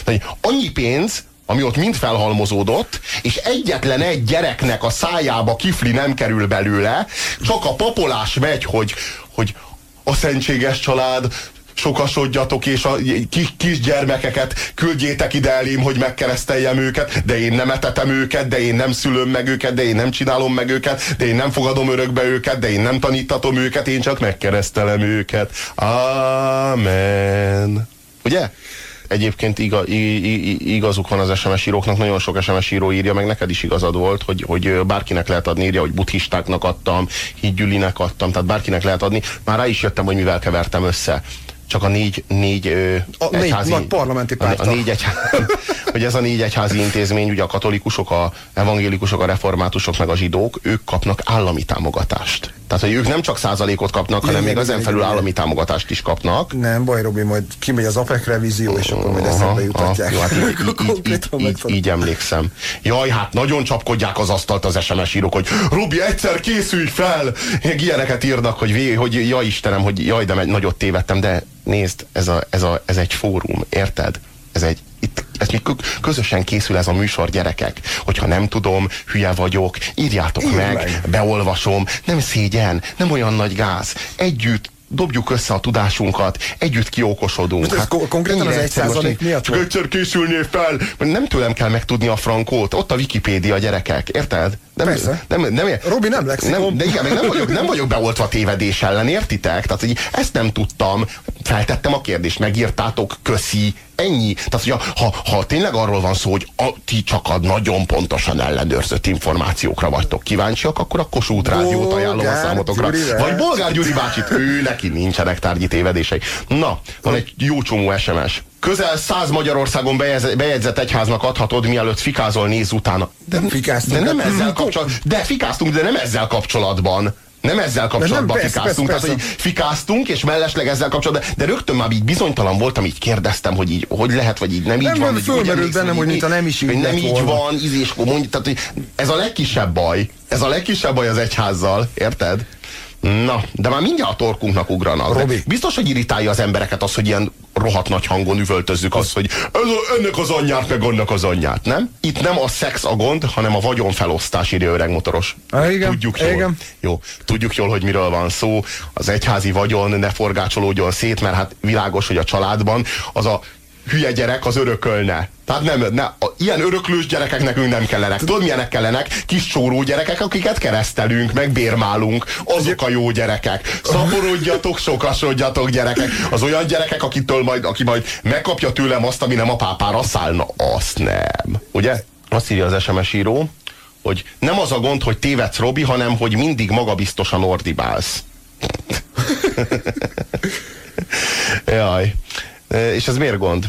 Tehát annyi pénz, ami ott mind felhalmozódott, és egyetlen egy gyereknek a szájába kifli nem kerül belőle, csak a papolás megy, hogy, hogy a szentséges család, sokasodjatok, és a kis, kisgyermekeket küldjétek ide elém, hogy megkereszteljem őket, de én nem etetem őket, de én nem szülöm meg őket, de én nem csinálom meg őket, de én nem fogadom örökbe őket, de én nem tanítatom őket, én csak megkeresztelem őket. Amen. Ugye? Egyébként iga, igazuk van az SMS íróknak, nagyon sok SMS író írja, meg neked is igazad volt, hogy, hogy bárkinek lehet adni, írja, hogy buddhistáknak adtam, hídgyülinek adtam, tehát bárkinek lehet adni. Már rá is jöttem, hogy mivel kevertem össze. Csak a négy, négy, ö, A négy nagy parlamenti a, a párttal. négy, egy, [laughs] hogy ez a négy egyházi intézmény, ugye a katolikusok, a evangélikusok, a reformátusok, meg a zsidók, ők kapnak állami támogatást. Tehát, hogy ők nem csak százalékot kapnak, hanem még ezen felül állami támogatást is kapnak. Nem, baj, Robi, majd kimegy az APEC revízió, és akkor majd Aha, eszembe aha, jutatják. jó, hát így, így, [laughs] így, így, Konkrétan így, megfog- így emlékszem. Jaj, hát nagyon csapkodják az asztalt az SMS írók, hogy Robi, egyszer készülj fel! Ilyeneket írnak, hogy, vé, hogy jaj Istenem, hogy jaj, de nagyot tévedtem, de nézd, ez, a, ez, a, ez egy fórum, érted? Ez egy, itt, ez kö- közösen készül ez a műsor, gyerekek. Hogyha nem tudom, hülye vagyok, írjátok meg, meg. beolvasom, nem szégyen, nem olyan nagy gáz. Együtt dobjuk össze a tudásunkat, együtt kiókosodunk. Most ez ko- konkrétan az egyszerű, 1% most így miatt Csak egyszer készülnél fel, nem tőlem kell megtudni a frankót, ott a Wikipédia gyerekek, érted? Nem, Persze. Nem, nem, Robi nem lexikon. nem, de igen, még nem vagyok, nem vagyok beoltva tévedés ellen, értitek? Tehát, hogy ezt nem tudtam, feltettem a kérdést, megírtátok, köszi, ennyi. Tehát, hogy a- ha, ha tényleg arról van szó, hogy a, ti csak a nagyon pontosan ellenőrzött információkra vagytok kíváncsiak, akkor a Kossuth Rádiót ajánlom a számotokra. Gyurivel. Vagy Bolgár Gyuri bácsit, ő neki nincsenek tárgyi tévedései. Na, van egy jó csomó SMS. Közel száz Magyarországon bejegyzett egyháznak adhatod, mielőtt fikázol, néz utána. De, Nem fikáztunk. De nem ezzel kapcsolatban. De fikáztunk, de nem ezzel kapcsolatban. Nem ezzel kapcsolatban persze, fikáztunk. persze, Tehát, hogy fikáztunk, és mellesleg ezzel kapcsolatban. De rögtön már így bizonytalan voltam, így kérdeztem, hogy így, hogy lehet, vagy így nem így Nem, van. nem, fölmerült bennem, hogy így- mintha nem is így nem így volna. van, ízés, mondj, tehát, hogy ez a legkisebb baj. Ez a legkisebb baj az egyházzal, érted? Na, de már mindjárt a torkunknak ugranak. De Robi. biztos, hogy irritálja az embereket az, hogy ilyen rohadt nagy hangon üvöltözzük azt, hogy ez a, ennek az anyját, meg annak az anyját, nem? Itt nem a szex a gond, hanem a vagyonfelosztás, írja öreg motoros. Há, igen, tudjuk jól. igen. Jó, tudjuk jól, hogy miről van szó. Az egyházi vagyon ne forgácsolódjon szét, mert hát világos, hogy a családban az a hülye gyerek az örökölne. Tehát nem, ne, a, ilyen öröklős gyerekek nekünk nem kellenek. Tudod, milyenek kellenek? Kis csóró gyerekek, akiket keresztelünk, meg bérmálunk. Azok a jó gyerekek. Szaporodjatok, sokasodjatok gyerekek. Az olyan gyerekek, akitől majd, aki majd megkapja tőlem azt, ami nem a pápára szállna. Azt nem. Ugye? Azt írja az SMS író, hogy nem az a gond, hogy tévedsz, Robi, hanem hogy mindig magabiztosan ordibálsz. [laughs] Jaj. És ez miért gond?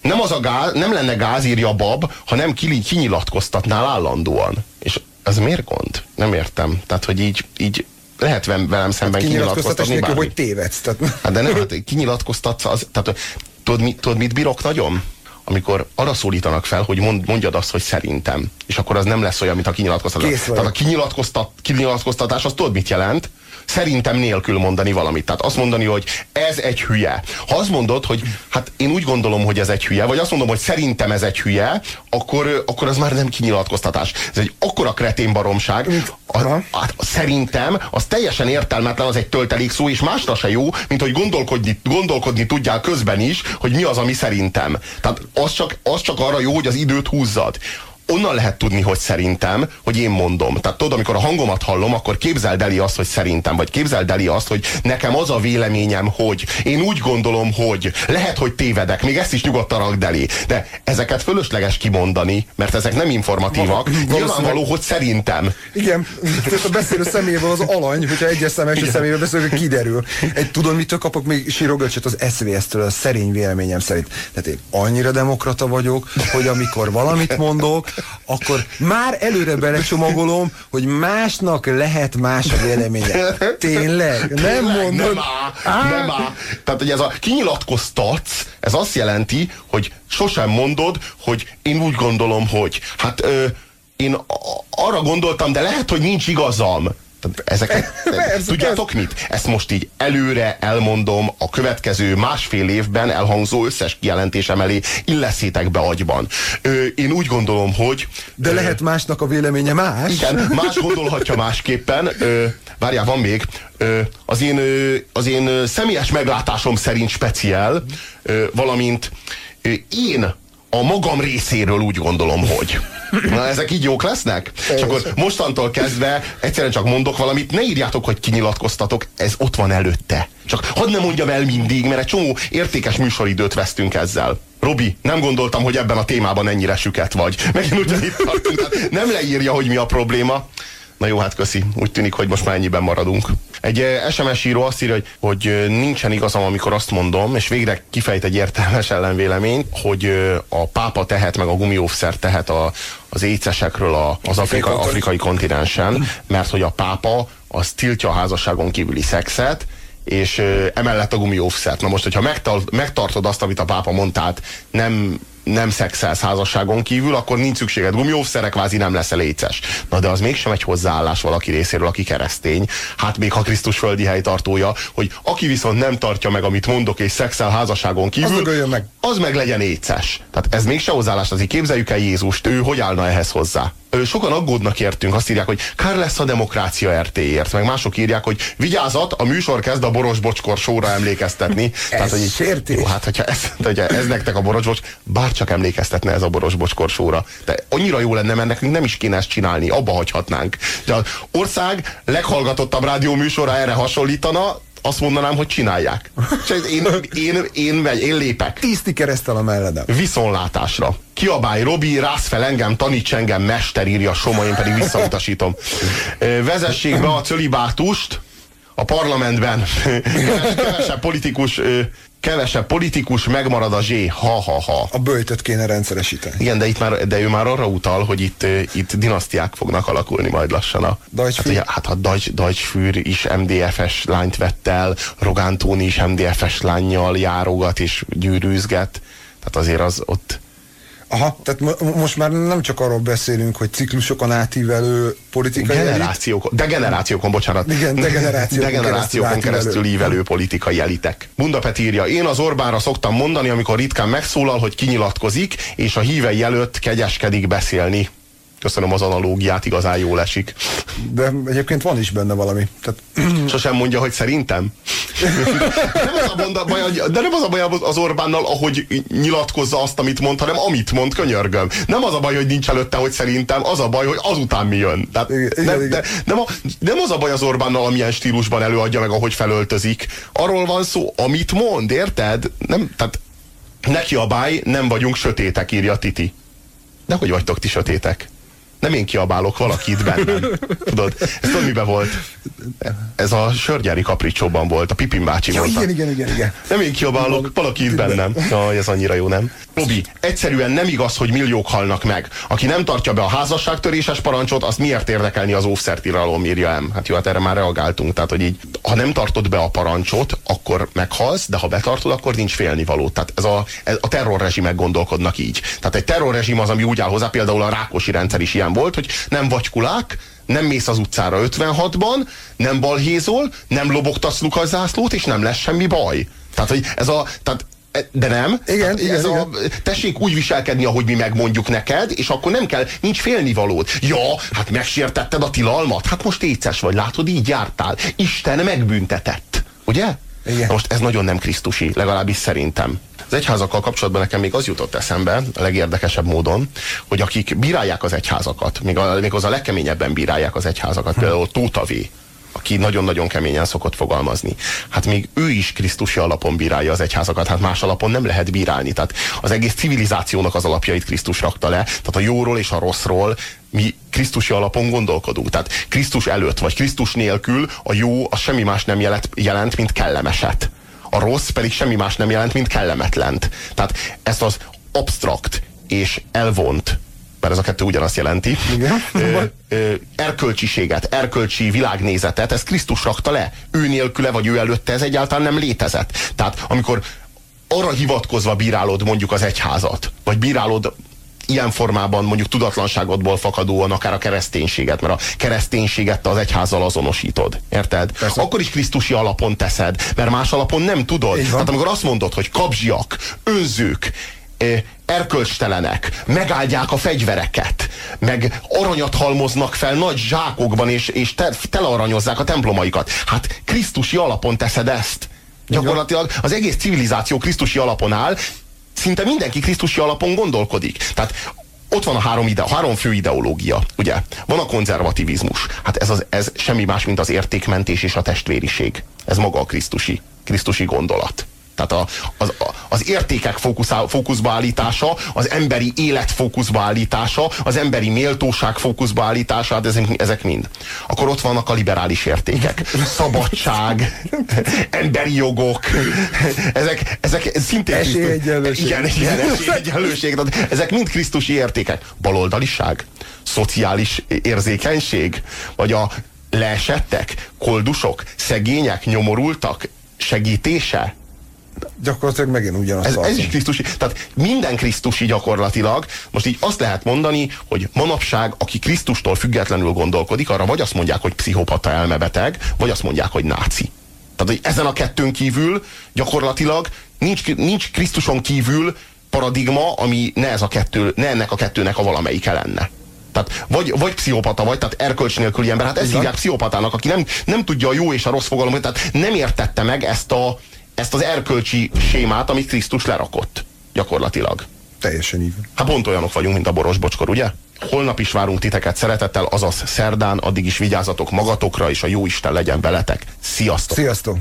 Nem, az a gáz, nem lenne gáz, írja bab, ha nem ki, kinyilatkoztatnál állandóan. És ez miért gond? Nem értem. Tehát, hogy így, így lehet vel- velem szemben Kinyilatkoztatás kinyilatkoztatni nélkül, hogy tévedsz. Tehát... Hát de nem, hát kinyilatkoztatsz, az, tehát, tudod, mit, tudod, mit bírok nagyon? Amikor arra szólítanak fel, hogy mond, mondjad azt, hogy szerintem. És akkor az nem lesz olyan, mint a kinyilatkoztatás. Tehát a kinyilatkoztat, kinyilatkoztatás, az tudod, mit jelent? Szerintem nélkül mondani valamit. Tehát azt mondani, hogy ez egy hülye. Ha azt mondod, hogy hát én úgy gondolom, hogy ez egy hülye, vagy azt mondom, hogy szerintem ez egy hülye, akkor, akkor az már nem kinyilatkoztatás. Ez egy akkora kretén baromság. A, hát szerintem az teljesen értelmetlen, az egy töltelék szó, és másra se jó, mint hogy gondolkodni, gondolkodni tudjál közben is, hogy mi az, ami szerintem. Tehát az csak, az csak arra jó, hogy az időt húzzad. Onnan lehet tudni, hogy szerintem, hogy én mondom. Tehát tudod, amikor a hangomat hallom, akkor képzeld eli azt, hogy szerintem, vagy képzeld eli azt, hogy nekem az a véleményem, hogy én úgy gondolom, hogy lehet, hogy tévedek, még ezt is nyugodtan rakd elé. De ezeket fölösleges kimondani, mert ezek nem informatívak. Valószínűleg- Nyilvánvaló, hogy szerintem. Igen, tehát a beszélő személyéből az alany, hogyha egyes személyes személyről beszélünk, kiderül. Egy, tudod, mitől kapok még sírogölcsöt az SZVS-től, a szerény véleményem szerint. Tehát én annyira demokrata vagyok, hogy amikor valamit mondok, akkor már előre belecsomagolom, hogy másnak lehet más a véleménye. Tényleg? Nem mondod? Nem áll, nem áll. Tehát, hogy ez a kinyilatkoztatsz, ez azt jelenti, hogy sosem mondod, hogy én úgy gondolom, hogy hát ö, én arra gondoltam, de lehet, hogy nincs igazam. Ezeket, [laughs] tudjátok mit? Ezt most így előre elmondom a következő másfél évben elhangzó összes kijelentésem elé, illeszétek be agyban. Ö, én úgy gondolom, hogy De ö, lehet másnak a véleménye más? igen, [laughs] más gondolhatja másképpen. Ö, várjál, van még. Ö, az, én, ö, az én személyes meglátásom szerint speciál, ö, valamint ö, én a magam részéről úgy gondolom, hogy. Na, ezek így jók lesznek? És akkor mostantól kezdve egyszerűen csak mondok valamit, ne írjátok, hogy kinyilatkoztatok, ez ott van előtte. Csak hadd ne mondjam el mindig, mert egy csomó értékes műsoridőt vesztünk ezzel. Robi, nem gondoltam, hogy ebben a témában ennyire süket vagy. Megint ugyanitt tartunk, tehát nem leírja, hogy mi a probléma. Na jó, hát köszi. Úgy tűnik, hogy most már ennyiben maradunk. Egy eh, SMS író azt írja, hogy, hogy eh, nincsen igazam, amikor azt mondom, és végre kifejt egy értelmes ellenvéleményt, hogy eh, a pápa tehet, meg a gumiófszer tehet a, az écesekről a, az Afrika, afrikai kontinensen, mert hogy a pápa az tiltja a házasságon kívüli szexet, és emellett a gumiófszert. Na most, hogyha megtart, megtartod azt, amit a pápa mondtát, nem nem szexelsz házasságon kívül, akkor nincs szükséged gumiófszere, kvázi nem leszel éces. Na de az mégsem egy hozzáállás valaki részéről, aki keresztény. Hát még ha Krisztus földi helytartója, hogy aki viszont nem tartja meg, amit mondok, és szexel házasságon kívül, az meg. az meg legyen éces. Tehát ez mégse hozzáállás, azért képzeljük el Jézust, ő hogy állna ehhez hozzá? Sokan aggódnak értünk, azt írják, hogy kár lesz a demokrácia RT-ért, meg mások írják, hogy vigyázat, a műsor kezd a boros bocskor sóra emlékeztetni. ez Tehát, hogy így, jó, hát hogyha ez, hogyha ez nektek a boros bocs, bárcsak emlékeztetne ez a boros bocskor sóra. De annyira jó lenne, mert nekünk nem is kéne ezt csinálni, abba hagyhatnánk. De az ország leghallgatottabb rádió műsora erre hasonlítana, azt mondanám, hogy csinálják. Én, én, én, megy, én lépek. Tiszti keresztel a melledem. Viszonlátásra. Kiabálj, Robi, rász fel engem, taníts engem, mester írja Soma, én pedig visszautasítom. [laughs] Vezessék be a cölibátust a parlamentben. Kevesebb politikus kevesebb politikus, megmarad a zsé, ha-ha-ha. A bőjtöt kéne rendszeresíteni. Igen, de, itt már, de ő már arra utal, hogy itt, itt dinasztiák fognak alakulni majd lassan. A, hát, hát a Deutsch, Deutsch is MDF-es lányt vett el, Rogán Tóni is MDF-es lányjal járogat és gyűrűzget. Tehát azért az ott Aha, tehát mo most már nem csak arról beszélünk, hogy ciklusokon átívelő politikai Generációkon, elit. degenerációkon, bocsánat. Igen, degenerációkon, degenerációkon [laughs] keresztül, keresztül ívelő politikai elitek. Bundapet írja, én az Orbánra szoktam mondani, amikor ritkán megszólal, hogy kinyilatkozik, és a hívei előtt kegyeskedik beszélni. Köszönöm az analógiát, igazán jól esik. De egyébként van is benne valami. Tehát... [clears throat] Sosem mondja, hogy szerintem. nem az a baj, de nem az a baj az Orbánnal, ahogy nyilatkozza azt, amit mond, hanem amit mond, könyörgöm. Nem az a baj, hogy nincs előtte, hogy szerintem, az a baj, hogy azután mi jön. Tehát igen, nem, igen. De, nem, a, nem az a baj az Orbánnal, amilyen stílusban előadja meg, ahogy felöltözik. Arról van szó, amit mond, érted? Nem, tehát neki a báj, nem vagyunk sötétek, írja Titi. De hogy vagytok ti sötétek? Nem én kiabálok, valaki itt bennem. Tudod, ez tudod miben volt? Ez a sörgyári kapricsóban volt, a Pipin bácsi ja, igen, igen, igen, igen. Nem én kiabálok, valaki itt bennem. Jaj, ez annyira jó, nem? Robi, egyszerűen nem igaz, hogy milliók halnak meg. Aki nem tartja be a házasságtöréses parancsot, azt miért érdekelni az óvszertiralom, írja em. Hát jó, hát erre már reagáltunk. Tehát, hogy így, ha nem tartod be a parancsot, akkor meghalsz, de ha betartod, akkor nincs félnivaló. Tehát ez a, ez a terrorrezsimek gondolkodnak így. Tehát egy terrorrezsim az, ami úgy áll hozzá, például a Rákosi rendszer is ilyen volt, hogy nem vagy kulák, nem mész az utcára 56-ban, nem balhézol, nem lobogtasz Lukas zászlót, és nem lesz semmi baj. Tehát, hogy ez a, tehát e, de nem. Igen, hát igen, ez igen. A, tessék úgy viselkedni, ahogy mi megmondjuk neked, és akkor nem kell, nincs félnivalód. Ja, hát megsértetted a tilalmat, hát most éces vagy, látod, így jártál. Isten megbüntetett. Ugye? Igen. most ez nagyon nem krisztusi, legalábbis szerintem. Az egyházakkal kapcsolatban nekem még az jutott eszembe, a legérdekesebb módon, hogy akik bírálják az egyházakat, még, a, még az a legkeményebben bírálják az egyházakat, például Tóta v aki nagyon-nagyon keményen szokott fogalmazni. Hát még ő is krisztusi alapon bírálja az egyházakat, hát más alapon nem lehet bírálni. Tehát az egész civilizációnak az alapjait Krisztus rakta le. Tehát a jóról és a rosszról mi Krisztusi alapon gondolkodunk. Tehát Krisztus előtt, vagy Krisztus nélkül a jó az semmi más nem jelent, jelent mint kellemeset. A rossz pedig semmi más nem jelent, mint kellemetlent. Tehát ezt az abstrakt és elvont mert ez a kettő ugyanazt jelenti. Igen. Ö, ö, erkölcsiséget, erkölcsi világnézetet, ez Krisztus rakta le. Ő nélküle, vagy ő előtte ez egyáltalán nem létezett. Tehát amikor arra hivatkozva bírálod mondjuk az egyházat, vagy bírálod ilyen formában mondjuk tudatlanságodból fakadóan akár a kereszténységet, mert a kereszténységet te az egyházzal azonosítod. Érted? Persze. Akkor is Krisztusi alapon teszed, mert más alapon nem tudod. Tehát amikor azt mondod, hogy kapzsiak, önzők, erkölcstelenek, megáldják a fegyvereket, meg aranyat halmoznak fel nagy zsákokban, és, és te, telearanyozzák a templomaikat. Hát Krisztusi alapon teszed ezt. Gyakorlatilag az egész civilizáció Krisztusi alapon áll, szinte mindenki Krisztusi alapon gondolkodik. Tehát ott van a három, ide, három fő ideológia, ugye? Van a konzervativizmus. Hát ez, az, ez semmi más, mint az értékmentés és a testvériség. Ez maga a Krisztusi, Krisztusi gondolat. Tehát a, az, az értékek fókuszá, fókuszba állítása, az emberi élet fókuszba állítása, az emberi méltóság fókuszba állítása, hát ezek, ezek mind. Akkor ott vannak a liberális értékek. Szabadság, [laughs] emberi jogok, ezek, ezek szintén... Esélyegyenlőség. Igen, igen, esélyegyenlőség. Ezek mind krisztusi értékek. Baloldaliság, szociális érzékenység, vagy a leesettek, koldusok, szegények, nyomorultak, segítése, gyakorlatilag megint ugyanaz. Ez, ez is Krisztusi. Tehát minden Krisztusi gyakorlatilag. Most így azt lehet mondani, hogy manapság, aki Krisztustól függetlenül gondolkodik, arra vagy azt mondják, hogy pszichopata elmebeteg, vagy azt mondják, hogy náci. Tehát, hogy ezen a kettőn kívül gyakorlatilag nincs, nincs Krisztuson kívül paradigma, ami ne, ez a kettő, ne ennek a kettőnek a valamelyike lenne. Tehát vagy, vagy pszichopata vagy, tehát erkölcs nélküli ember. Hát ezt hívják pszichopatának, aki nem, nem tudja a jó és a rossz fogalmat, tehát nem értette meg ezt a, ezt az erkölcsi sémát, amit Krisztus lerakott gyakorlatilag. Teljesen így. Hát pont olyanok vagyunk, mint a boros bocskor, ugye? Holnap is várunk titeket szeretettel, azaz szerdán, addig is vigyázzatok magatokra, és a jó Isten legyen veletek. Sziasztok! Sziasztok!